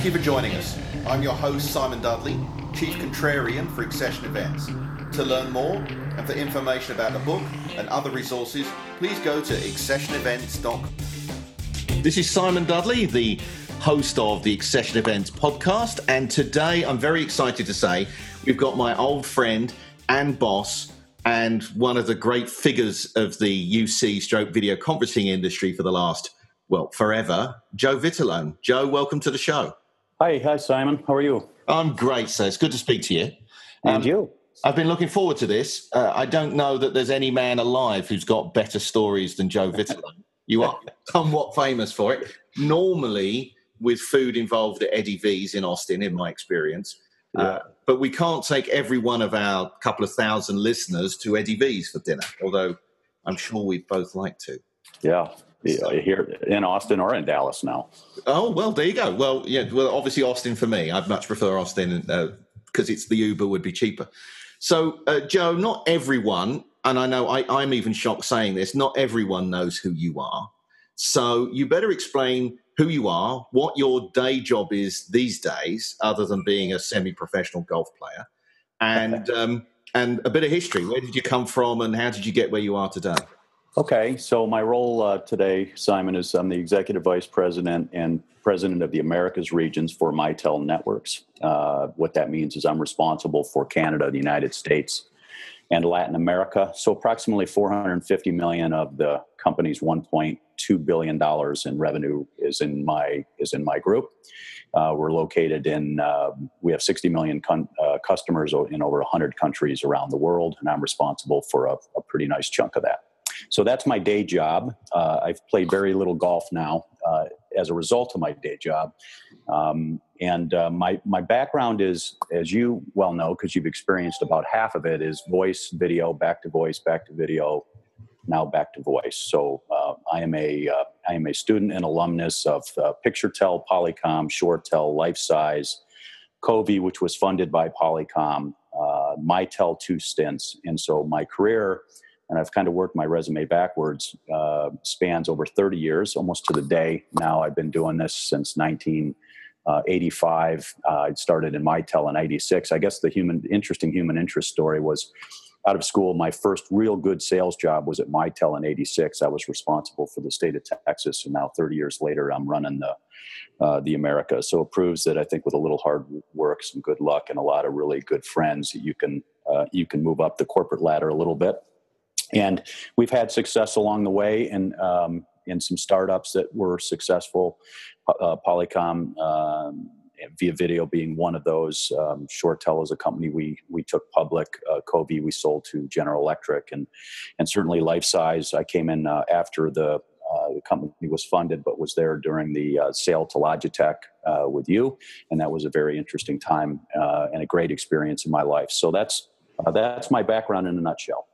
Thank you for joining us. I'm your host, Simon Dudley, Chief Contrarian for Accession Events. To learn more and for information about the book and other resources, please go to accessionevents.com. This is Simon Dudley, the host of the Accession Events podcast, and today I'm very excited to say we've got my old friend and boss and one of the great figures of the UC stroke video conferencing industry for the last, well, forever, Joe Vitalone. Joe, welcome to the show. Hi, hi, Simon. How are you? I'm great, sir. It's good to speak to you. And um, you? I've been looking forward to this. Uh, I don't know that there's any man alive who's got better stories than Joe Vitalone. you are somewhat famous for it. Normally, with food involved at Eddie V's in Austin, in my experience. Uh, yeah. Uh, but we can't take every one of our couple of thousand listeners to Eddie V's for dinner, although I'm sure we'd both like to. Yeah. Yeah, here in Austin or in Dallas now. Oh well, there you go. Well, yeah, well, obviously Austin for me. I'd much prefer Austin because uh, it's the Uber would be cheaper. So, uh, Joe, not everyone, and I know I, I'm even shocked saying this. Not everyone knows who you are. So you better explain who you are, what your day job is these days, other than being a semi-professional golf player, and um, and a bit of history. Where did you come from, and how did you get where you are today? Okay, so my role uh, today, Simon, is I'm the executive vice president and president of the Americas regions for Mitel Networks. Uh, what that means is I'm responsible for Canada, the United States, and Latin America. So approximately 450 million of the company's 1.2 billion dollars in revenue is in my is in my group. Uh, we're located in uh, we have 60 million con- uh, customers in over 100 countries around the world, and I'm responsible for a, a pretty nice chunk of that. So that's my day job. Uh, I've played very little golf now uh, as a result of my day job. Um, and uh, my, my background is, as you well know, because you've experienced about half of it, is voice, video, back to voice, back to video, now back to voice. So uh, I am a uh, I am a student and alumnus of uh, PictureTel, Polycom, ShoreTel, Life Size, Covi, which was funded by Polycom, uh, Mitel two stints, and so my career and I've kind of worked my resume backwards, uh, spans over 30 years, almost to the day. Now I've been doing this since 1985. Uh, I started in Mitel in 86. I guess the human, interesting human interest story was out of school, my first real good sales job was at Mitel in 86. I was responsible for the state of Texas. And now 30 years later, I'm running the, uh, the America. So it proves that I think with a little hard work, some good luck, and a lot of really good friends, you can, uh, you can move up the corporate ladder a little bit and we've had success along the way and um, in some startups that were successful uh, polycom um, via video being one of those um, ShoreTel is a company we we took public uh, Covi we sold to general electric and and certainly LifeSize i came in uh, after the uh, the company was funded, but was there during the uh, sale to Logitech uh, with you, and that was a very interesting time uh, and a great experience in my life. So that's uh, that's my background in a nutshell.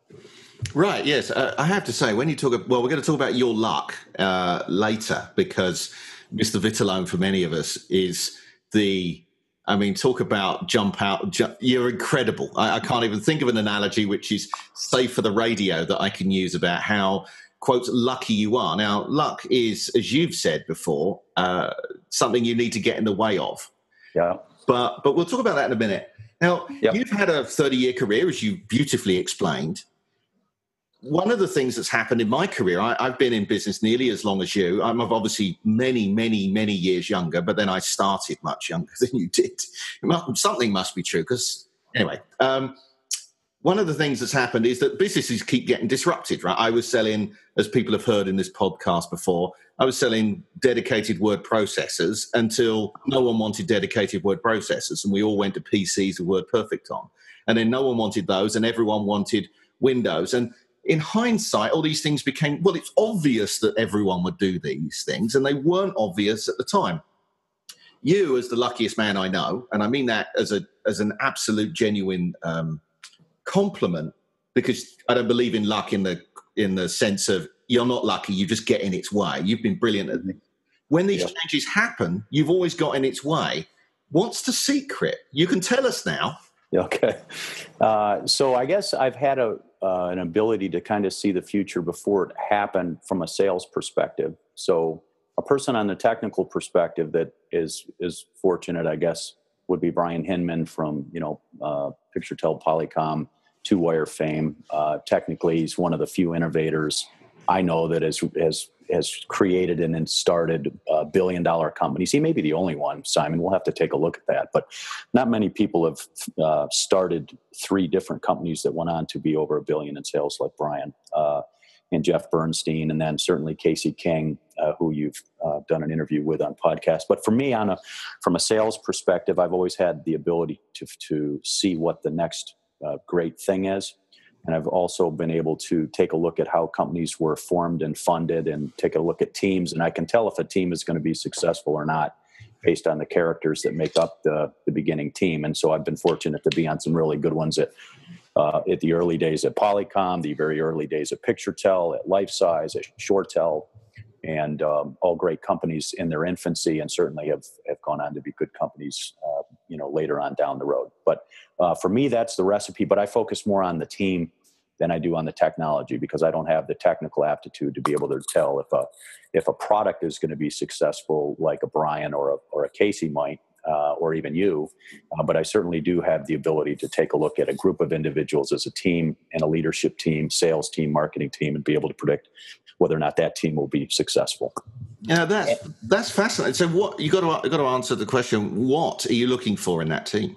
Right. Yes. Uh, I have to say, when you talk, about well, we're going to talk about your luck uh, later because Mr. Vitalone, for many of us, is the. I mean, talk about jump out. Jump, you're incredible. I, I, can't even think of an analogy which is safe for the radio that I can use about how quote lucky you are. Now, luck is, as you've said before, uh, something you need to get in the way of. Yeah. But but we'll talk about that in a minute. Now, yep. you've had a 30 year career, as you beautifully explained one of the things that's happened in my career, I, have been in business nearly as long as you. I'm obviously many, many, many years younger, but then I started much younger than you did. Something must be true because, anyway, um, one of the things that's happened is that businesses keep getting disrupted, right? I was selling, as people have heard in this podcast before, I was selling dedicated word processors until no one wanted dedicated word processors, and we all went to PCs with WordPerfect on. And then no one wanted those, and everyone wanted Windows. And in hindsight, all these things became well, it's obvious that everyone would do these things, and they weren't obvious at the time. You, as the luckiest man I know, and I mean that as a as an absolute genuine um, compliment, because I don't believe in luck in the in the sense of you're not lucky, you just get in its way. You've been brilliant at this. When these changes happen, you've always got in its way. What's the secret? You can tell us now. Okay. Uh, so I guess I've had a uh, an ability to kind of see the future before it happened from a sales perspective. So a person on the technical perspective that is is fortunate, I guess, would be Brian Hinman from you know uh, PictureTel Polycom 2Wire fame. Uh, technically, he's one of the few innovators I know that has has has created and then started uh, billion dollar companies. He may be the only one, Simon. We'll have to take a look at that. But not many people have uh, started three different companies that went on to be over a billion in sales, like Brian uh, and Jeff Bernstein, and then certainly Casey King, uh, who you've uh, done an interview with on podcast. But for me, on a from a sales perspective, I've always had the ability to to see what the next uh, great thing is and I've also been able to take a look at how companies were formed and funded and take a look at teams. And I can tell if a team is going to be successful or not based on the characters that make up the, the beginning team. And so I've been fortunate to be on some really good ones at, uh, at the early days at Polycom, the very early days at PictureTel, at LifeSize, at ShoreTel, and um, all great companies in their infancy and certainly have, have gone on to be good companies uh, you know later on down the road but uh, for me that's the recipe but i focus more on the team than i do on the technology because i don't have the technical aptitude to be able to tell if a if a product is going to be successful like a brian or a, or a casey might uh, or even you, uh, but I certainly do have the ability to take a look at a group of individuals as a team and a leadership team, sales team, marketing team, and be able to predict whether or not that team will be successful. Yeah, that's that's fascinating. So, what you got to you got to answer the question: What are you looking for in that team?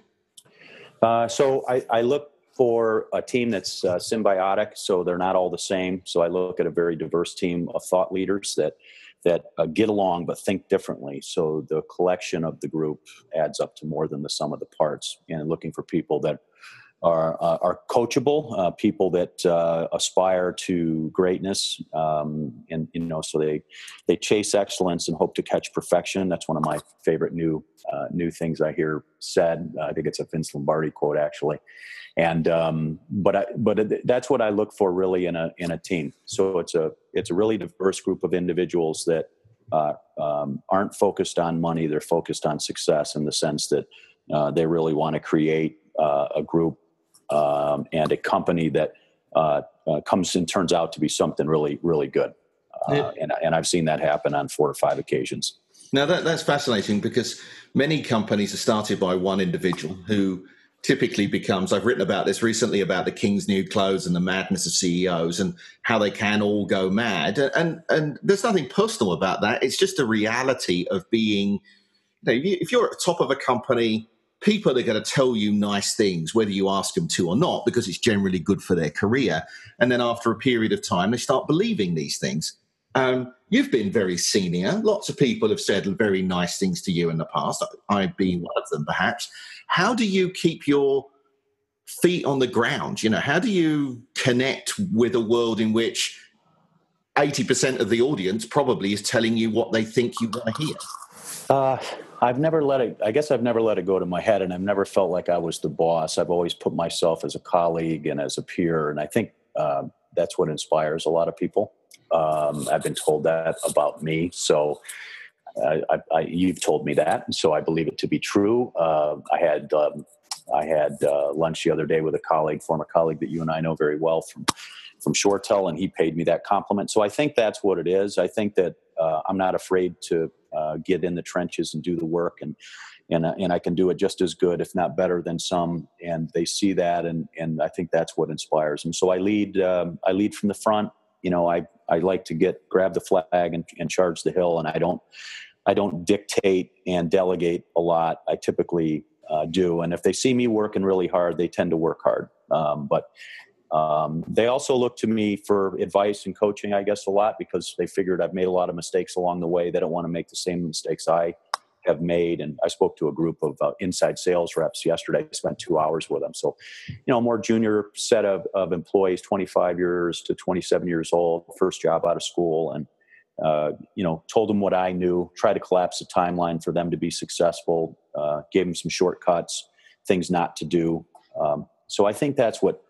Uh, so, I, I, look for a team that's uh, symbiotic, so they're not all the same. So, I look at a very diverse team of thought leaders that that uh, get along but think differently. So the collection of the group adds up to more than the sum of the parts. And looking for people that are uh, are coachable, uh, people that uh, aspire to greatness, um, and you know, so they they chase excellence and hope to catch perfection. That's one of my favorite new uh, new things I hear said. I think it's a Vince Lombardi quote actually, and um, but I, but that's what I look for really in a in a team. So it's a it's a really diverse group of individuals that uh, um, aren't focused on money; they're focused on success in the sense that uh, they really want to create a group um, and a company that uh, uh, comes and turns out to be something really really good. Uh, and and I've seen that happen on four or five occasions. Now that that's fascinating because many companies are started by one individual who typically becomes I've written about this recently about the king's new clothes and the madness of CEOs and how they can all go mad and and there's nothing personal about that it's just a reality of being you know, if you're at the top of a company people are going to tell you nice things whether you ask them to or not because it's generally good for their career. And then after a period of time they start believing these things. Um, you've been very senior. Lots of people have said very nice things to you in the past. I've been one of them perhaps. How do you keep your feet on the ground? You know, how do you connect with a world in which 80% of the audience probably is telling you what they think you want to hear? Uh, I've never let it, I guess I've never let it go to my head and I've never felt like I was the boss. I've always put myself as a colleague and as a peer. And I think uh, that's what inspires a lot of people. Um, I've been told that about me. So I, I, you've told me that, so I believe it to be true. Uh, I had um, I had uh, lunch the other day with a colleague, former colleague that you and I know very well from from ShoreTel, and he paid me that compliment. So I think that's what it is. I think that uh, I'm not afraid to uh, get in the trenches and do the work, and and uh, and I can do it just as good, if not better, than some. And they see that, and and I think that's what inspires them. So I lead um, I lead from the front. You know, I I like to get grab the flag and, and charge the hill, and I don't I don't dictate and delegate a lot. I typically uh, do, and if they see me working really hard, they tend to work hard. Um, but um, they also look to me for advice and coaching, I guess, a lot because they figured I've made a lot of mistakes along the way. They don't want to make the same mistakes I have made. And I spoke to a group of uh, inside sales reps yesterday. I spent two hours with them. So, you know, a more junior set of, of employees, 25 years to 27 years old, first job out of school. And uh, you know, told them what I knew, tried to collapse the timeline for them to be successful, uh, gave them some shortcuts, things not to do. Um, so I think that's what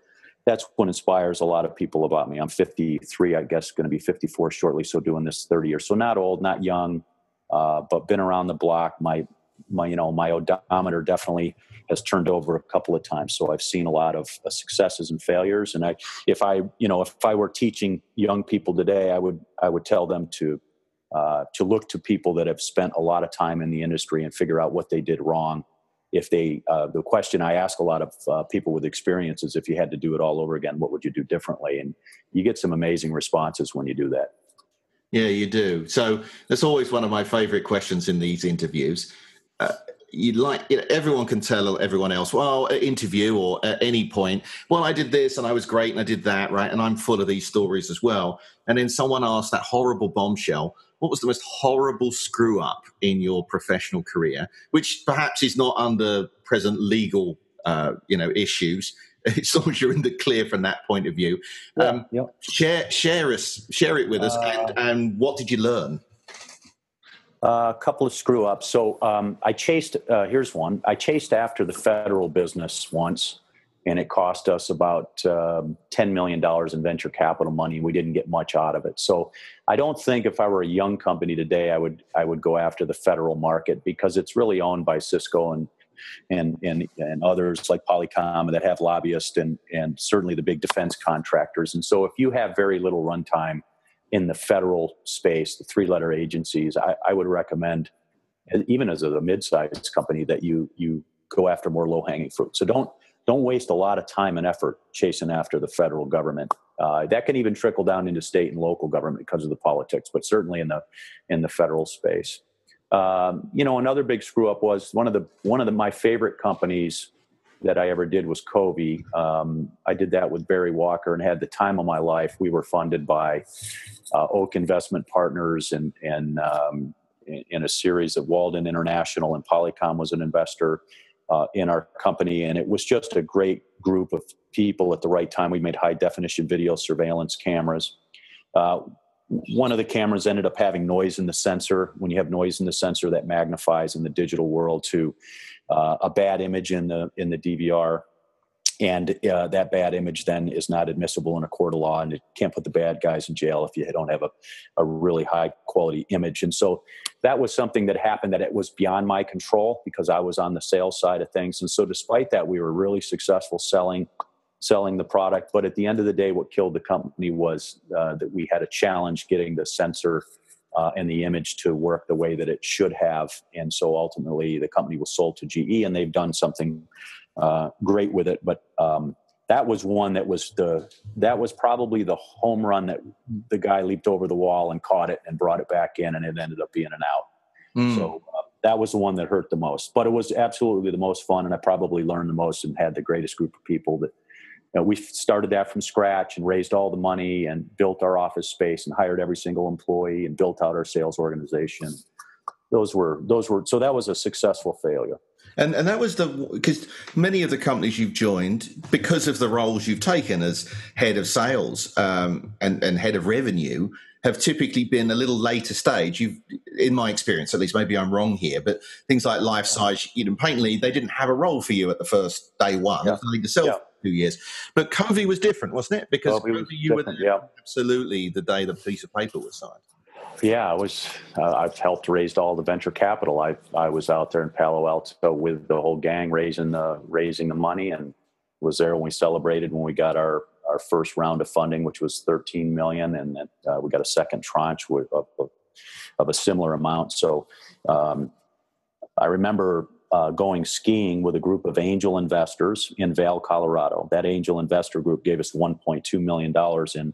that's what inspires a lot of people about me. I'm 53, I guess, going to be 54 shortly. So doing this 30 years, so not old, not young, uh, but been around the block. My my you know my odometer definitely has turned over a couple of times so i've seen a lot of uh, successes and failures and i if i you know if i were teaching young people today i would i would tell them to uh, to look to people that have spent a lot of time in the industry and figure out what they did wrong. If they, uh, the question I ask a lot of uh, people with experience is if you had to do it all over again, what would you do differently? And you get some amazing responses when you do that. Yeah, you do. So that's always one of my favorite questions in these interviews. Uh, you like you know, everyone can tell everyone else well at interview or at any point. Well i did this and i was great and i did that right? And i'm full of these stories as well. And then someone asked that horrible bombshell what was the most horrible screw up in your professional career? Which perhaps is not under present legal uh, you know issues as long as you're in the clear from that point of view. Um, yeah, share share us share it with us uh, and, and what did you learn a couple of screw ups. So um, I chased. Uh, here's one. I chased after the federal business once, and it cost us about um, ten million dollars in venture capital money. We didn't get much out of it. So I don't think if I were a young company today, I would I would go after the federal market because it's really owned by Cisco and and and and others like Polycom that have lobbyists and and certainly the big defense contractors. And so if you have very little runtime in the federal space, the three letter agencies, I, I, would recommend, even as a mid-sized company, that you you go after more low hanging fruit. So don't don't waste a lot of time and effort chasing after the federal government. Uh, that can even trickle down into state and local government because of the politics, but certainly in the in the federal space. Um, you know, another big screw up was one of the one of the, my favorite companies that I ever did was Covi. Um, I did that with Barry Walker and had the time of my life. We were funded by uh, Oak Investment Partners and and um, in a series of Walden International and Polycom was an investor uh, in our company, and it was just a great group of people at the right time. We made high definition video surveillance cameras. Uh, one of the cameras ended up having noise in the sensor. When you have noise in the sensor, that magnifies in the digital world to uh, a bad image in the in the DVR, and uh, that bad image then is not admissible in a court of law, and it can't put the bad guys in jail if you don't have a, a really high quality image. And so that was something that happened that it was beyond my control because I was on the sales side of things. And so despite that, we were really successful selling selling the product. But at the end of the day, what killed the company was uh, that we had a challenge getting the sensor uh, and the image to work the way that it should have. And so ultimately, the company was sold to GE, and they've done something uh, great with it. But um, that was one that was the that was probably the home run that the guy leaped over the wall and caught it and brought it back in, and it ended up being an out. Mm. So uh, that was the one that hurt the most. But it was absolutely the most fun, and I probably learned the most and had the greatest group of people that you know, we started that from scratch and raised all the money and built our office space and hired every single employee and built out our sales organization. Those were those were so that was a successful failure. And and that was the because many of the companies you've joined because of the roles you've taken as head of sales um, and and head of revenue have typically been a little later stage. You've, in my experience, at least, maybe I'm wrong here, but things like LifeSize, you know, Painterly, they didn't have a role for you at the first day one. Yeah. Nothing to sell yeah two years. But Covi was different, wasn't it? Because Covi you were there yeah. absolutely the day the piece of paper was signed. Yeah, I was. Uh, I've helped raise all the venture capital. I I was out there in Palo Alto with the whole gang raising the raising the money, and was there when we celebrated when we got our our first round of funding, which was 13 million, and then uh, we got a second tranche of, of, of a similar amount. So um, I remember uh, going skiing with a group of angel investors in Vail, Colorado. That angel investor group gave us 1.2 million dollars in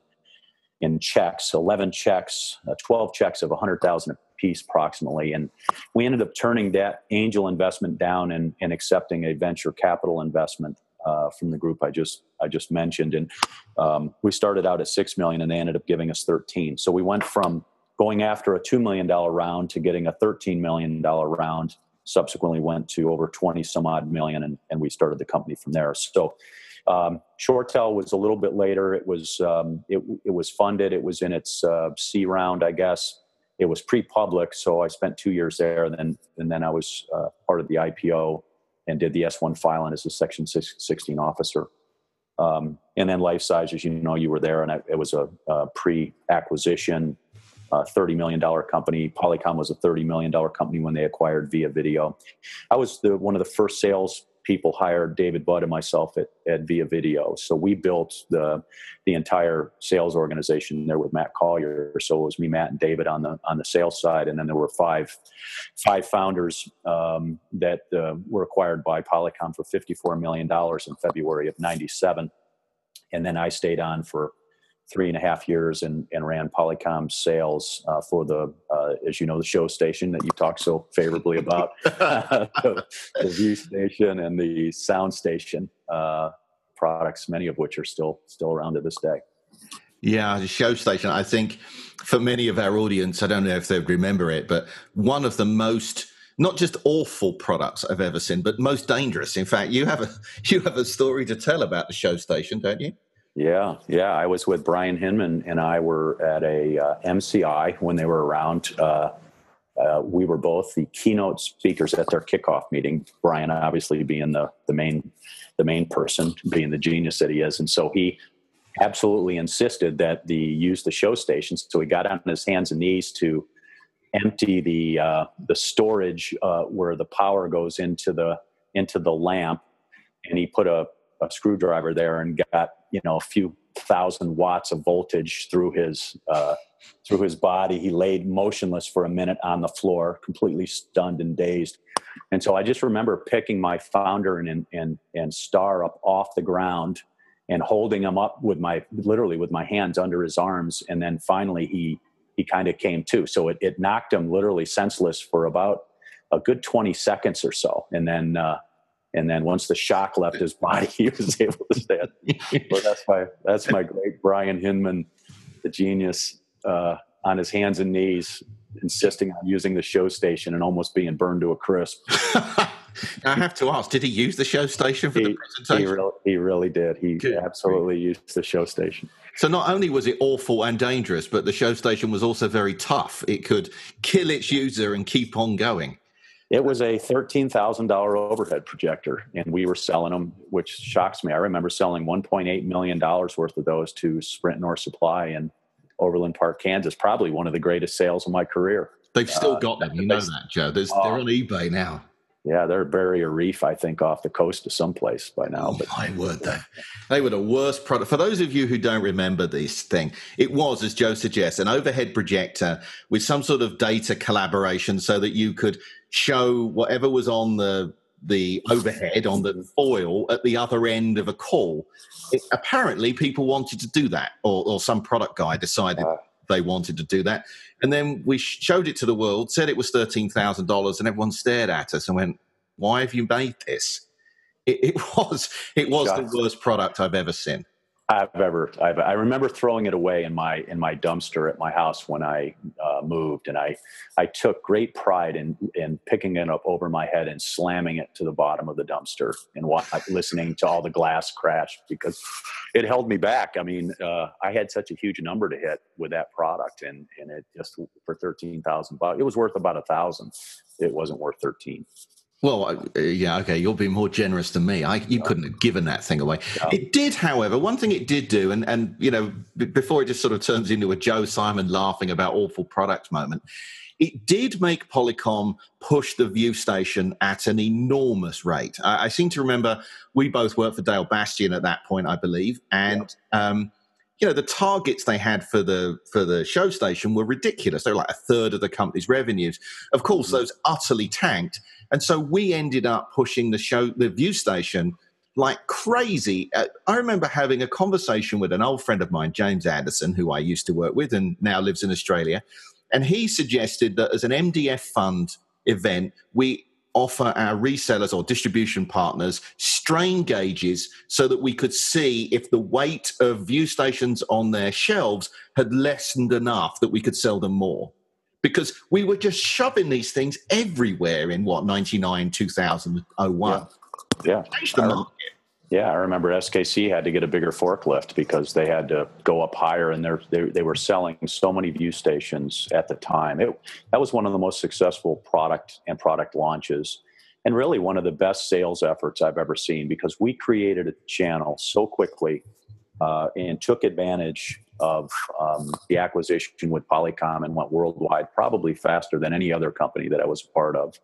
in checks, 11 checks, uh, 12 checks of 100,000 apiece, piece approximately, and we ended up turning that angel investment down and, and accepting a venture capital investment uh, from the group I just I just mentioned, and um, we started out at six million, and they ended up giving us 13. So we went from going after a two million dollar round to getting a 13 million dollar round subsequently went to over 20 some odd million and, and we started the company from there. So um, ShoreTel was a little bit later. It was um, it, it was funded. It was in its uh, c round i guess. It was pre-public so i spent two years there and then and then i was uh, part of the ipo and did the s1 filing as a section 16 officer. Um, and then LifeSize as you know you were there and I, it was a, a pre-acquisition a $30 million company. Polycom was a $30 million company when they acquired Via Video. I was the, one of the first sales people hired David Budd and myself at, at Via Video. So we built the the entire sales organization there with Matt Collier. So it was me, Matt, and David on the on the sales side, and then there were five five founders um, that uh, were acquired by Polycom for fifty four million dollars in February of '97, and then I stayed on for three and a half years and, and ran Polycom sales uh, for the, uh, as you know, the show station that you talk so favorably about, the, the, View station and the Sound station uh, products, many of which are still still around to this day. Yeah, the show station. I think for many of our audience, I don't know if they remember it, but one of the most not just awful products I've ever seen, but most dangerous. In fact, you have a you have a story to tell about the show station, don't you? Yeah, yeah. I was with Brian Hinman and I were at a uh, MCI when they were around. Uh, uh, we were both the keynote speakers at their kickoff meeting. Brian, obviously, being the the main the main person, being the genius that he is, and so he absolutely insisted that the use the show stations. So he got on his hands and knees to empty the uh, the storage uh, where the power goes into the into the lamp, and he put a a screwdriver there and got you know a few thousand watts of voltage through his uh, through his body. He laid motionless for a minute on the floor, completely stunned and dazed. And so I just remember picking my founder and and and star up off the ground and holding him up with my literally with my hands under his arms. And then finally he he kind of came to. So it, it knocked him literally senseless for about a good 20 seconds or so. And then uh, and then once the shock left his body, he was able to stand. that's my that's my great Brian Hinman, the genius, uh, on his hands and knees, insisting on using the show station and almost being burned to a crisp. I have to ask: Did he use the show station for he, the presentation? He really, he really did. He Good. absolutely used the show station. So not only was it awful and dangerous, but the show station was also very tough. It could kill its user and keep on going. It was a $13,000 overhead projector, and we were selling them, which shocks me. I remember selling $1.8 million worth of those to Sprint North Supply in Overland Park, Kansas. Probably one of the greatest sales of my career. They've still uh, got them. You know that, Joe. There's, uh, they're on eBay now. Yeah, they're Barrier Reef, I think, off the coast of someplace by now. Oh, but my word, they, they were the worst product. For those of you who don't remember this thing, it was, as Joe suggests, an overhead projector with some sort of data collaboration so that you could show whatever was on the the overhead on the foil at the other end of a call. It, apparently, people wanted to do that, or, or some product guy decided uh, they wanted to do that. And then we showed it to the world, said it was $13,000, and everyone stared at us and went, Why have you made this? It, it was, it was the worst product I've ever seen. I've ever. I've, i remember throwing it away in my in my dumpster at my house when I uh, moved, and I I took great pride in in picking it up over my head and slamming it to the bottom of the dumpster and listening to all the glass crash because it held me back. I mean, uh, I had such a huge number to hit with that product, and and it just for thirteen thousand bucks, it was worth about a thousand. It wasn't worth thirteen. Well, uh, yeah, okay. You'll be more generous than me. I, you couldn't have given that thing away. It did, however, one thing it did do, and and you know, b- before it just sort of turns into a Joe Simon laughing about awful product moment, it did make Polycom push the view station at an enormous rate. I, I seem to remember we both worked for Dale Bastion at that point, I believe, and. Um, you know the targets they had for the for the show station were ridiculous. They were like a third of the company's revenues. Of course, mm-hmm. those utterly tanked, and so we ended up pushing the show, the view station, like crazy. Uh, I remember having a conversation with an old friend of mine, James Anderson, who I used to work with and now lives in Australia, and he suggested that as an MDF fund event, we offer our resellers or distribution partners strain gauges so that we could see if the weight of view stations on their shelves had lessened enough that we could sell them more. Because we were just shoving these things everywhere in what, 99, 2001. Yeah. yeah. Yeah, I remember SKC had to get a bigger forklift because they had to go up higher, and they they were selling so many view stations at the time. It, that was one of the most successful product and product launches, and really one of the best sales efforts I've ever seen because we created a channel so quickly uh, and took advantage of um, the acquisition with Polycom and went worldwide, probably faster than any other company that I was a part of.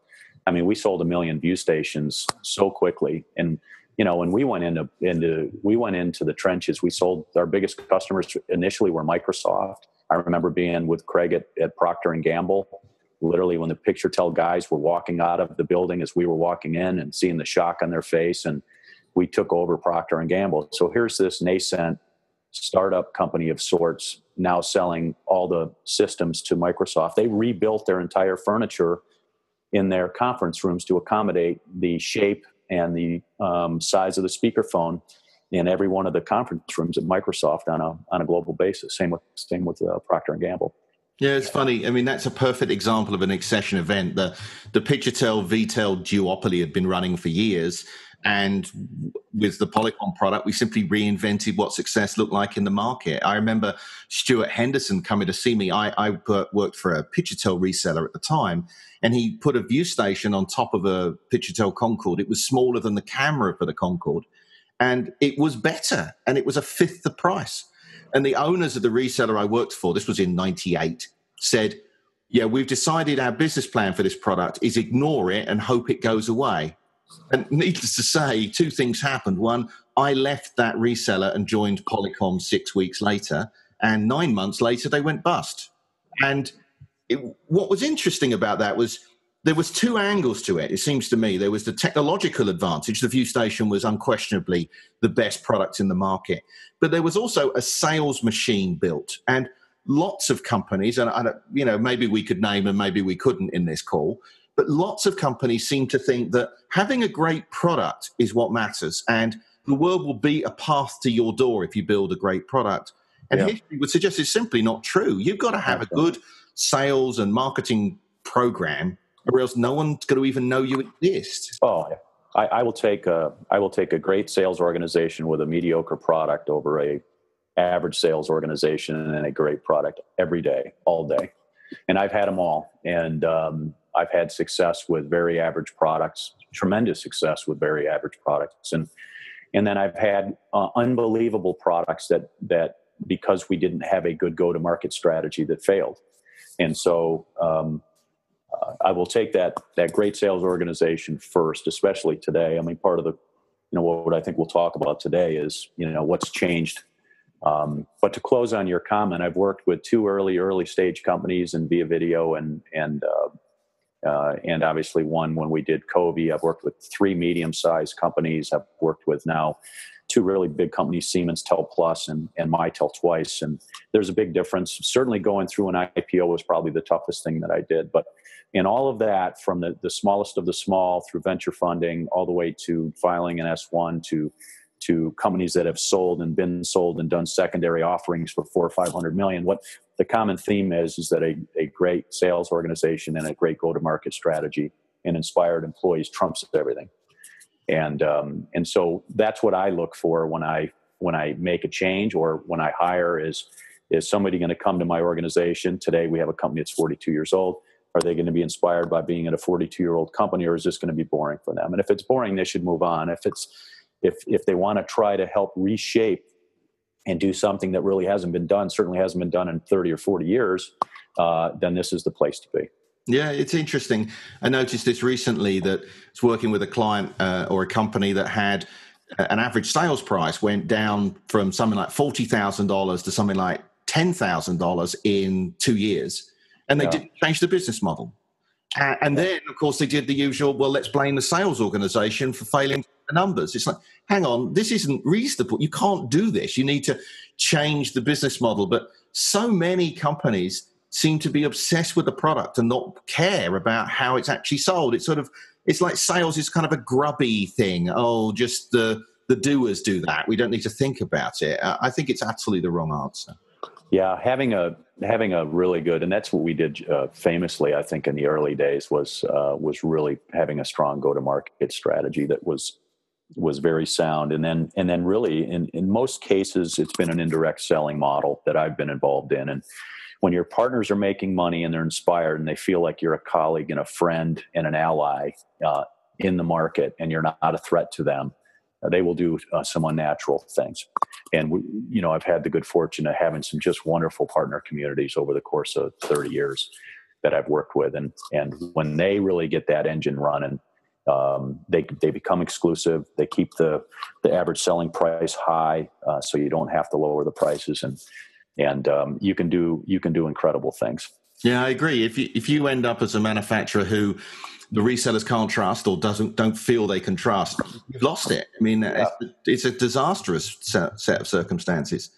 I mean, we sold a million view stations so quickly, and you know, when we went into into we went into the trenches, we sold our biggest customers initially were Microsoft. I remember being with Craig at, at Procter and Gamble. Literally, when the PictureTel guys were walking out of the building as we were walking in, and seeing the shock on their face, and we took over Procter and Gamble. So here's this nascent startup company of sorts now selling all the systems to Microsoft. They rebuilt their entire furniture in their conference rooms to accommodate the shape and the um, size of the speakerphone in every one of the conference rooms at Microsoft on a on a global basis. Same with same with uh, Procter and Gamble. Yeah, it's funny. I mean, that's a perfect example of an accession event. The the PictureTel VTEL duopoly had been running for years, and with the Polycom product, we simply reinvented what success looked like in the market. I remember Stuart Henderson coming to see me. I, I worked for a PictureTel reseller at the time, and he put a view station on top of a PictureTel Concorde. It was smaller than the camera for the Concorde, and it was better, and it was a fifth the price. And the owners of the reseller I worked for, this was in 98, said, Yeah, we've decided our business plan for this product is ignore it and hope it goes away. And needless to say, two things happened. One, I left that reseller and joined Polycom six weeks later, and nine months later they went bust. And it, what was interesting about that was there was two angles to it. It seems to me there was the technological advantage. The View Station was unquestionably the best product in the market, but there was also a sales machine built, and lots of companies, and I you know maybe we could name and maybe we couldn't in this call, but lots of companies seem to think that having a great product is what matters. And the world will be a path to your door if you build a great product. And yeah. history would suggest it's simply not true. You've got to have a good sales and marketing program, or else no one's going to even know you exist. Oh. I, I, will take a I will take a great sales organization with a mediocre product over a average sales organization and a great product every day, all day. And I've had them all. And um, I've had success with very average products, tremendous success with very average products, and and then I've had uh, unbelievable products that that because we didn't have a good go to market strategy that failed, and so um, I will take that that great sales organization first, especially today. I mean, part of the you know what I think we'll talk about today is you know what's changed um, but to close on your comment, I've worked with two early, early stage companies in via video and and uh, uh, and obviously one when we did Covi. I've worked with three medium-sized companies. I've worked with now two really big companies, Siemens Tel Plus and, and Mitel twice. And there's a big difference. Certainly going through an IPO was probably the toughest thing that I did. But in all of that, from the, the smallest of the small through venture funding, all the way to filing an S1 to to companies that have sold and been sold and done secondary offerings for four or five hundred million. What the common theme is is that a, a great sales organization and a great go-to-market strategy and inspired employees trumps everything. And um, and so that's what I look for when I when I make a change or when I hire is is somebody going to come to my organization today we have a company that's 42 years old are they going to be inspired by being at a 42 year old company or is this going to be boring for them and if it's boring they should move on if it's if if they want to try to help reshape and do something that really hasn't been done, certainly hasn't been done in 30 or 40 years, uh, then this is the place to be. Yeah, it's interesting. I noticed this recently that it's working with a client uh, or a company that had an average sales price went down from something like $40,000 to something like $10,000 in two years. And they yeah. didn't change the business model. Uh, and then, of course, they did the usual, well, let's blame the sales organization for failing the numbers. It's like, hang on, this isn't reasonable. You can't do this. You need to change the business model. But so many companies seem to be obsessed with the product and not care about how it's actually sold. It's sort of, it's like sales is kind of a grubby thing. Oh, just the, the doers do that. We don't need to think about it. I think it's absolutely the wrong answer. Yeah, having a having a really good, and that's what we did uh, famously. I think in the early days was uh, was really having a strong go to market strategy that was was very sound and then and then really in in most cases it's been an indirect selling model that I've been involved in and when your partners are making money and they're inspired and they feel like you're a colleague and a friend and an ally uh, in the market and you're not a threat to them they will do uh, some unnatural things and we, you know i've had the good fortune of having some just wonderful partner communities over the course of 30 years that I've worked with, and and when they really get that engine running, um, they they become exclusive. They keep the the average selling price high, uh, so you don't have to lower the prices, and and um, you can do you can do incredible things. Yeah, I agree. If you if you end up as a manufacturer who the resellers can't trust or doesn't don't feel they can trust, you've lost it. I mean, yeah. it's, it's, a disastrous set, set of circumstances.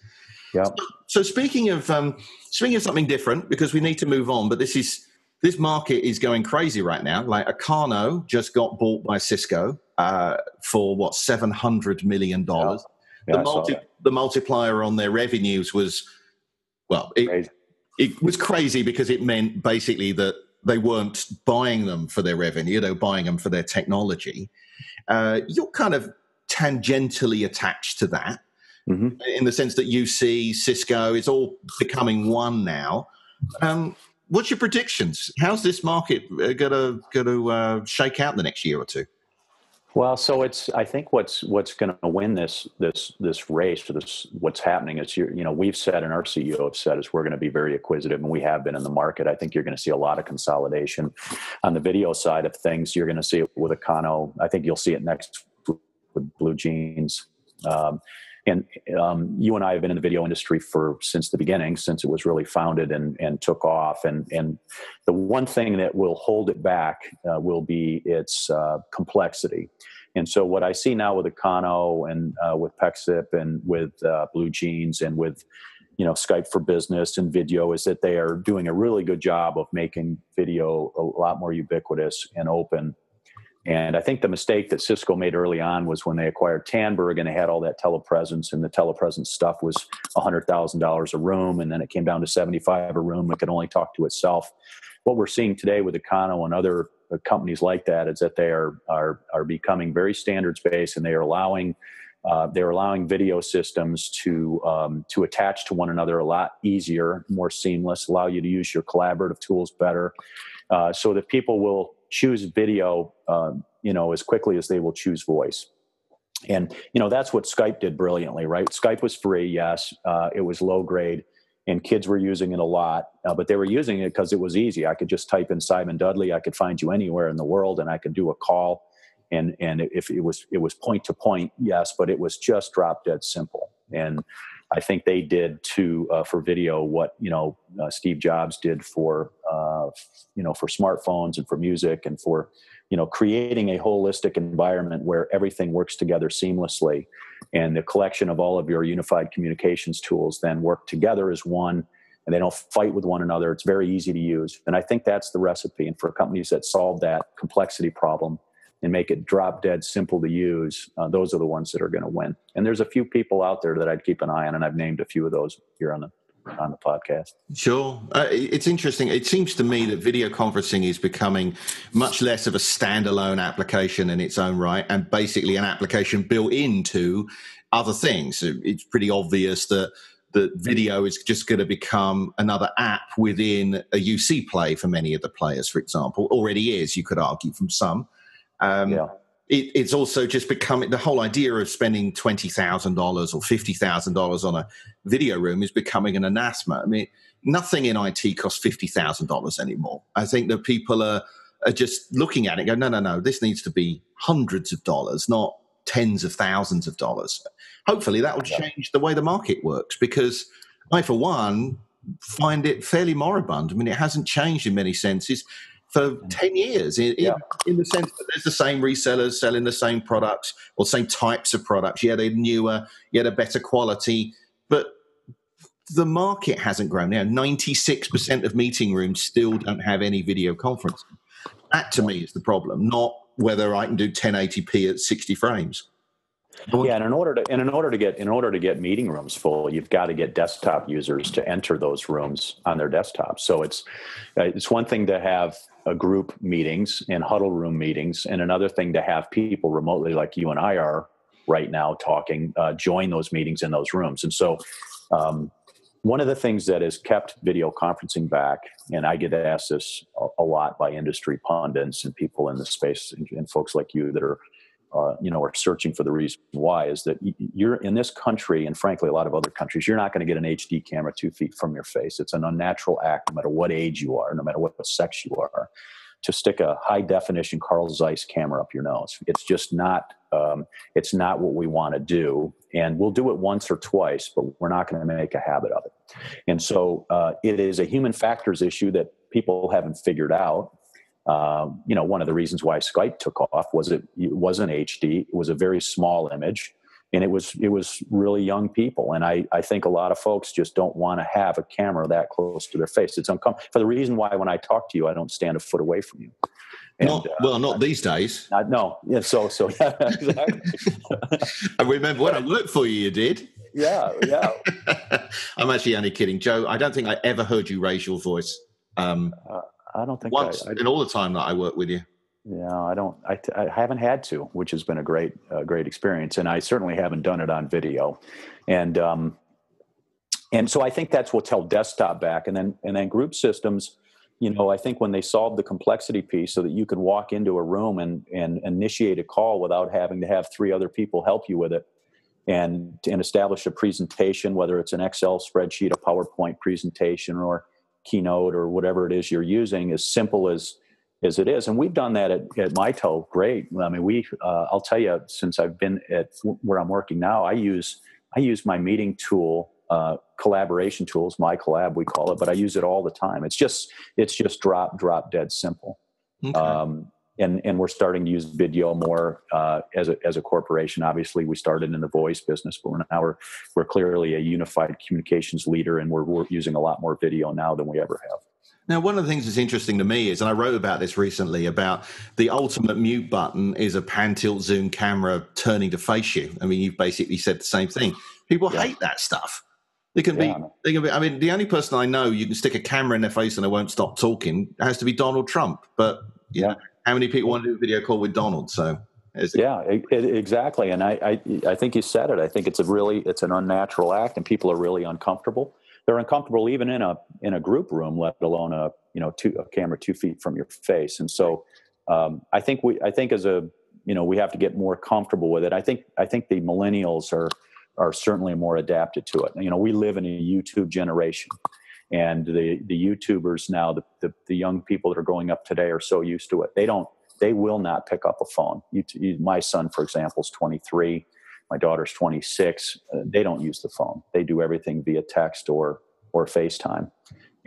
Yeah. So, so speaking of um, speaking of something different, because we need to move on, but this is this market is going crazy right now. Like Acano just got bought by Cisco uh, for what seven hundred million dollars. Yeah. Yeah, the, multi- the multiplier on their revenues was well, it, it was crazy because it meant basically that they weren't buying them for their revenue; they were buying them for their technology. Uh, you're kind of tangentially attached to that mm-hmm. in the sense that you see Cisco is all becoming one now. Um, what's your predictions? How's this market going to going to uh, shake out in the next year or two? Well, so it's I think what's what's going to win this this this race for this what's happening is you you know we've said and our CEO have said is we're going to be very acquisitive and we have been in the market. I think you're going to see a lot of consolidation on the video side of things. You're going to see it with Acano. I think you'll see it next with BlueJeans. Um, and um, you and I have been in the video industry for since the beginning, since it was really founded and, and took off. And, and the one thing that will hold it back uh, will be its uh, complexity. And so, what I see now with Acano and uh, with Pexip and with uh, BlueJeans and with you know Skype for Business and video is that they are doing a really good job of making video a lot more ubiquitous and open and I think the mistake that Cisco made early on was when they acquired Tandberg and they had all that telepresence, and the telepresence stuff was $100,000 a room, and then it came down to 75 a room. It could only talk to itself. What we're seeing today with Acano and other uh, companies like that is that they are are are becoming very standards based, and they are allowing uh, they're allowing video systems to um, to attach to one another a lot easier, more seamless, allow you to use your collaborative tools better, uh, so that people will choose video, um, you know, as quickly as they will choose voice. And you know that's what Skype did brilliantly, right? Skype was free, yes, uh, it was low grade, and kids were using it a lot, uh, but they were using it because it was easy. I could just type in Simon Dudley, I could find you anywhere in the world, and I could do a call. And and if it was it was point to point, yes, but it was just drop dead simple. And I think they did to uh, for video what you know uh, Steve Jobs did for uh, you know for smartphones and for music and for you know creating a holistic environment where everything works together seamlessly, and the collection of all of your unified communications tools then work together as one. And they don't fight with one another. It's very easy to use. And I think that's the recipe. And for companies that solve that complexity problem, and make it drop dead simple to use, uh, those are the ones that are going to win. And there's a few people out there that I'd keep an eye on, and I've named a few of those here on the on the podcast. Sure. Uh, it's interesting. It seems to me that video conferencing is becoming much less of a standalone application in its own right and basically an application built into other things. It's pretty obvious that that video is just going to become another app within a UC play for many of the players, for example. Already is, you could argue, from some. Um, yeah. It, it's also just becoming the whole idea of spending twenty thousand dollars or fifty thousand dollars on a video room is becoming an anathema. I mean, nothing in IT costs fifty thousand dollars anymore. I think that people are are just looking at it, go, no, no, no, this needs to be hundreds of dollars, not tens of thousands of dollars. Hopefully, that will change the way the market works because I, for one, find it fairly moribund. I mean, it hasn't changed in many senses for mm. 10 years in, yeah. in, in, the sense that there's the same resellers selling the same products or same types of products. Yeah, they're newer, yeah, they're better quality, but the market hasn't grown. Now, 96% of meeting rooms still don't have any video conferencing. That to me is the problem, not whether I can do 1080p at 60 frames. Yeah, and in order to and in order to get in order to get meeting rooms full, you've got to get desktop users to enter those rooms on their desktops. So it's uh, it's one thing to have a group meetings and huddle room meetings, and another thing to have people remotely, like you and I are right now talking, uh, join those meetings in those rooms. And so, um, one of the things that has kept video conferencing back, and I get asked this a, a lot by industry pundits and people in the space, and, and folks like you that are uh, you know are searching for the reason why is that you're in this country and frankly a lot of other countries you're not going to get an hd camera two feet from your face. It's an unnatural act no matter what age you are no matter what sex you are to stick a high definition carl zeiss camera up your nose. It's just not um, it's not what we want to do and we'll do it once or twice but we're not going to make a habit of it. And so uh, it is a human factors issue that people haven't figured out um, you know, one of the reasons why Skype took off was it, it wasn't HD. It was a very small image, and it was it was really young people. And I I think a lot of folks just don't want to have a camera that close to their face. It's uncomfortable. For the reason why when I talk to you, I don't stand a foot away from you. And, not, well, not these days. Uh, no, yeah. So, so yeah, exactly. I remember when I worked for you, you did. Yeah, yeah. I'm actually only kidding, Joe. I don't think I ever heard you raise your voice. Um, uh, I don't think once I, I, in all the time that I work with you. Yeah, I don't. I, I haven't had to, which has been a great, uh, great experience, and I certainly haven't done it on video, and um, and so I think that's what's held desktop back, and then and then group systems. You know, I think when they solved the complexity piece, so that you can walk into a room and and initiate a call without having to have three other people help you with it, and and establish a presentation, whether it's an Excel spreadsheet, a PowerPoint presentation, or Keynote or whatever it is you're using, as simple as as it is. And we've done that at, at Mitel. Great. I mean, we. Uh, I'll tell you, since I've been at where I'm working now, I use I use my meeting tool, uh, collaboration tools, MiCollab we call it, but I use it all the time. It's just it's just drop drop dead simple. Okay. Um, and and we're starting to use video more uh, as a as a corporation. Obviously, we started in the voice business, but now we're, we're clearly a unified communications leader, and we're, we're using a lot more video now than we ever have. Now, one of the things that's interesting to me is, and I wrote about this recently, about the ultimate mute button is a pan tilt zoom camera turning to face you. I mean, you've basically said the same thing. People yeah. hate that stuff. They can yeah. be. They can be. I mean, the only person I know you can stick a camera in their face and they won't stop talking has to be Donald Trump. But yeah, know, how many people want to do a video call with Donald? So yeah, it, it, exactly. And I, I, I think you said it. I think it's a really, it's an unnatural act, and people are really uncomfortable. They're uncomfortable even in a in a group room, let alone a you know two, a camera two feet from your face. And so, um, I think we, I think as a you know, we have to get more comfortable with it. I think, I think the millennials are are certainly more adapted to it. You know, we live in a YouTube generation and the the youtubers now the, the, the young people that are growing up today are so used to it. They don't they will not pick up a phone. You, you, my son for example is 23 my daughter's 26 uh, they don't use the phone. They do everything via text or or facetime.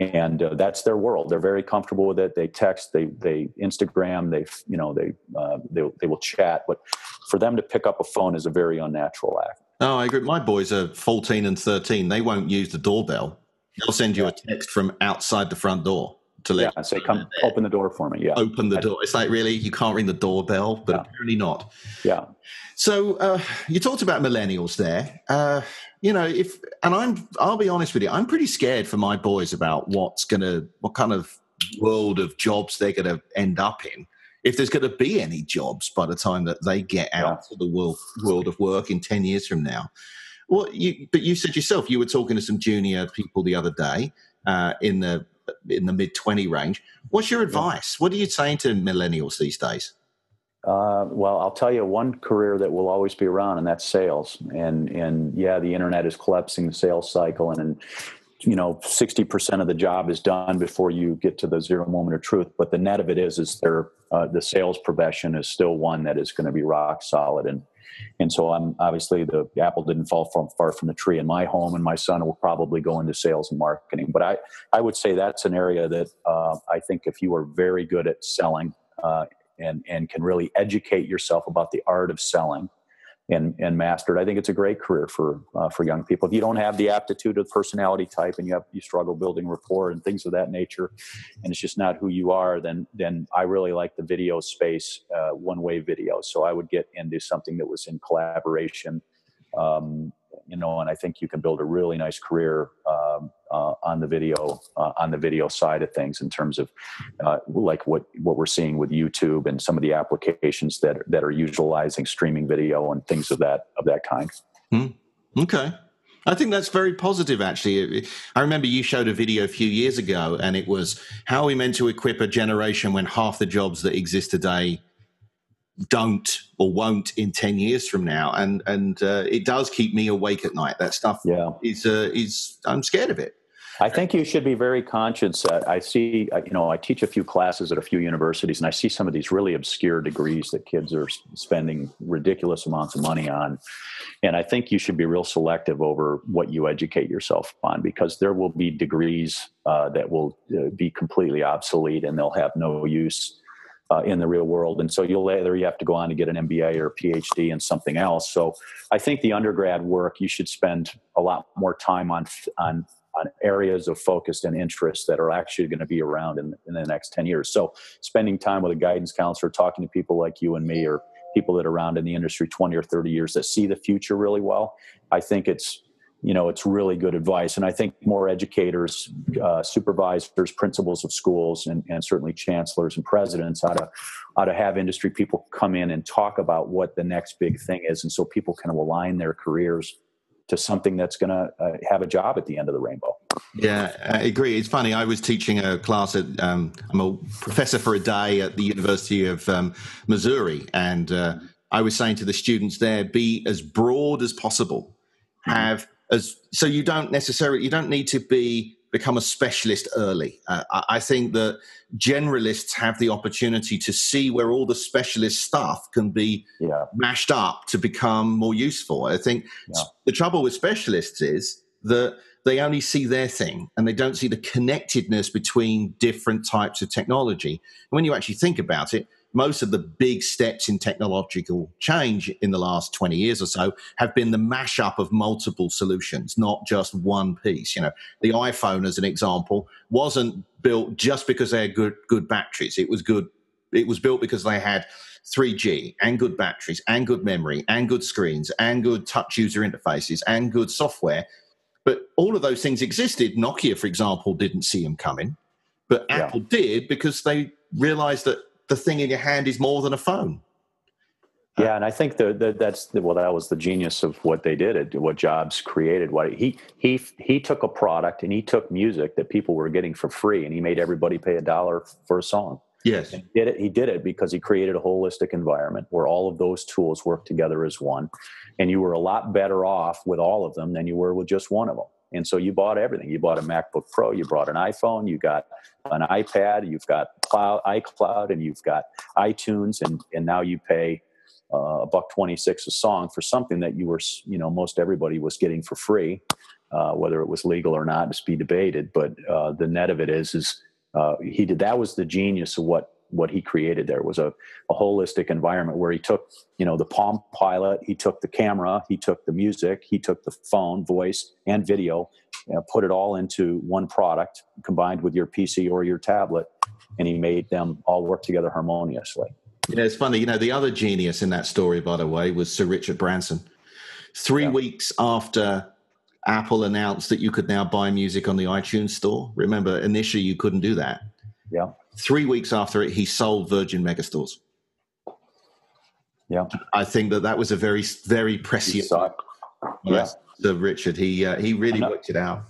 And uh, that's their world. They're very comfortable with it. They text they they instagram they you know they uh, they, they will chat. But for them to pick up a phone is a very unnatural act. Oh i agree. My boys are 14 and 13 they won't use the doorbell They'll send you a text from outside the front door to let you know. yeah, say, come open the door for me. Yeah. Open the door. It's like, really? You can't ring the doorbell, but yeah. apparently not. Yeah. So uh, you talked about millennials there. Uh, you know, if, and I'm, I'll be honest with you, I'm pretty scared for my boys about what's to, what kind of world of jobs they're going to end up in. If there's going to be any jobs by the time that they get out yeah. to the world, world of work in 10 years from now. Well, you, but you said yourself you were talking to some junior people the other day uh, in the in the mid twenty range. What's your advice? What are you saying to millennials these days? Uh, well, I'll tell you one career that will always be around, and that's sales. And and yeah, the internet is collapsing the sales cycle, and, and you know, sixty percent of the job is done before you get to the zero moment of truth. But the net of it is, is there uh, the sales profession is still one that is going to be rock solid, and and so I'm obviously the apple didn't fall from far from the tree in my home, and my son will probably go into sales and marketing. But I, I would say that's an area that uh, I think if you are very good at selling uh, and and can really educate yourself about the art of selling, and and mastered. I think it's a great career for uh, for young people. If you don't have the aptitude of personality type and you have you struggle building rapport and things of that nature, and it's just not who you are, then then I really like the video space, uh, one way video. So I would get into something that was in collaboration. Um, you know, and I think you can build a really nice career um, uh, on the video uh, on the video side of things in terms of uh, like what what we're seeing with YouTube and some of the applications that that are utilizing streaming video and things of that of that kind. Mm. Okay. I think that's very positive, actually. I remember you showed a video a few years ago, and it was how are we meant to equip a generation when half the jobs that exist today don't or won't in 10 years from now and and uh, it does keep me awake at night that stuff yeah is uh, is i'm scared of it I think you should be very conscious. Uh, I see, uh, you know, I teach a few classes at a few universities, and I see some of these really obscure degrees that kids are spending ridiculous amounts of money on. And I think you should be real selective over what you educate yourself on because there will be degrees uh, that will uh, be completely obsolete and they'll have no use uh, in the real world. And so you'll either you have to go on to get an MBA or a PhD in something else. So I think the undergrad work you should spend a lot more time on on on areas of focus and interest that are actually going to be around in, in the next 10 years. So spending time with a guidance counselor, talking to people like you and me or people that are around in the industry 20 or 30 years that see the future really well, I think it's you know it's really good advice and i think more educators uh, supervisors principals of schools and, and certainly chancellors and presidents ought to ought to have industry people come in and talk about what the next big thing is and so people can align their careers to something that's going to uh, have a job at the end of the rainbow. Yeah i agree. It's funny i was teaching a class at um, i'm a professor for a day at the university of um, missouri and uh, i was saying to the students there be as broad as possible. Have as so you don't necessarily you don't need to be become a specialist early. Uh, I think that generalists have the opportunity to see where all the specialist stuff can be yeah. mashed up to become more useful. I think yeah. the trouble with specialists is that they only see their thing and they don't see the connectedness between different types of technology. When you actually think about it, most of the big steps in technological change in the last 20 years or so have been the mashup of multiple solutions, not just one piece. You know, the iPhone, as an example, wasn't built just because they had good good batteries. It was good. It was built because they had 3G and good batteries and good memory and good screens and good touch user interfaces and good software. But all of those things existed. Nokia, for example, didn't see them coming, but yeah. Apple did because they realized that the thing in your hand is more than a phone. Uh, yeah, and I think the, the, that's the, well, that was the genius of what they did. What Jobs created. What he he he took a product and he took music that people were getting for free, and he made everybody pay a dollar for a song. Yes, and he did it. He did it because he created a holistic environment where all of those tools work together as one, and you were a lot better off with all of them than you were with just one of them. And so you bought everything. You bought a MacBook Pro, you bought an iPhone, you got an iPad, you've got cloud, iCloud, and you've got iTunes, and, and now you pay uh, a buck 26 a song for something that you were, you know, most everybody was getting for free. Uh, whether it was legal or not is be debated, but uh, the net of it is, is uh, he did. That was the genius of what what he created there was a, a holistic environment where he took you know the palm pilot he took the camera he took the music he took the phone voice and video you know, put it all into one product combined with your pc or your tablet and he made them all work together harmoniously. It's funny you know the other genius in that story by the way was sir richard branson. Three yeah. weeks after apple announced that you could now buy music on the itunes store remember initially you couldn't do that. Yeah. Three weeks after it, he sold Virgin Megastores. Yeah, I think that that was a very, very prescient. Yeah, the Richard, he uh, he really another, worked it out.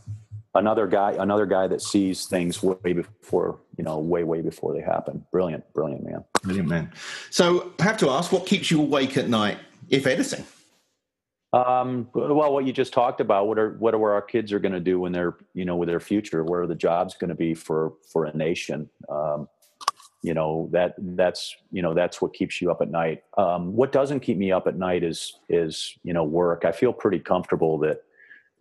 Another guy, another guy that sees things way before you know, way way before they happen. Brilliant, brilliant man. Brilliant man. So, I have to ask, what keeps you awake at night, if anything? Um, well, what you just talked about, what are what are our kids are going to do when they're you know with their future? Where are the jobs going to be for for a nation? Um, you know that that's you know that's what keeps you up at night. Um, what doesn't keep me up at night is is you know work. I feel pretty comfortable that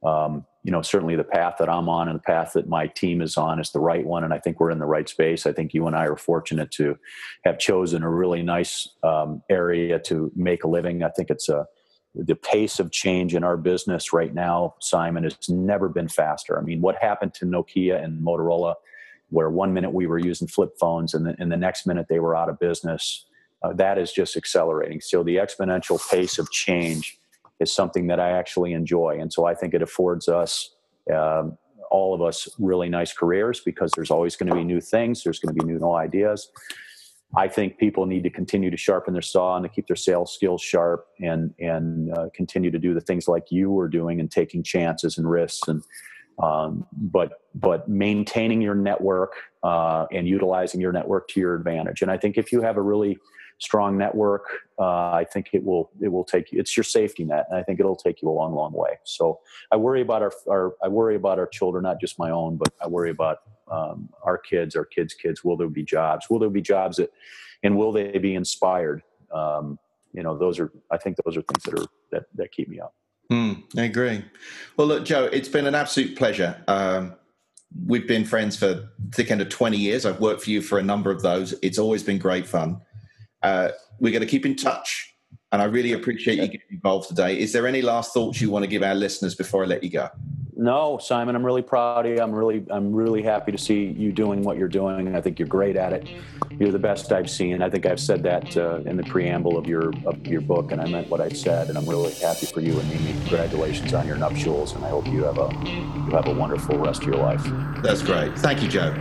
um, you know certainly the path that I'm on and the path that my team is on is the right one, and I think we're in the right space. I think you and I are fortunate to have chosen a really nice um, area to make a living. I think it's a the pace of change in our business right now, Simon, has never been faster. I mean, what happened to Nokia and Motorola, where one minute we were using flip phones and the, and the next minute they were out of business, uh, that is just accelerating. So the exponential pace of change is something that I actually enjoy. And so I think it affords us, um, all of us, really nice careers because there's always going to be new things, there's going to be new ideas. I think people need to continue to sharpen their saw and to keep their sales skills sharp and and uh, continue to do the things like you were doing and taking chances and risks and um, but but maintaining your network uh, and utilizing your network to your advantage. And I think if you have a really strong network, uh, I think it will it will take you. It's your safety net, and I think it'll take you a long, long way. So I worry about our, our I worry about our children, not just my own, but I worry about um, our kids, our kids' kids. Will there be jobs? Will there be jobs that, and will they be inspired? Um, you know, those are I think those are things that are that that keep me up. Mm, I agree. Well, look, Joe, it's been an absolute pleasure. Um, we've been friends for thick end of 20 years. I've worked for you for a number of those. It's always been great fun. Uh, we're going to keep in touch, and I really appreciate you getting involved today. Is there any last thoughts you want to give our listeners before I let you go? No, Simon, I'm really proud of you. I'm really, I'm really happy to see you doing what you're doing. I think you're great at it. You're the best I've seen. I think I've said that uh, in the preamble of your of your book, and I meant what I said. And I'm really happy for you and Mimi. Congratulations on your nuptials, and I hope you have a you have a wonderful rest of your life. That's great. Thank you, Joe.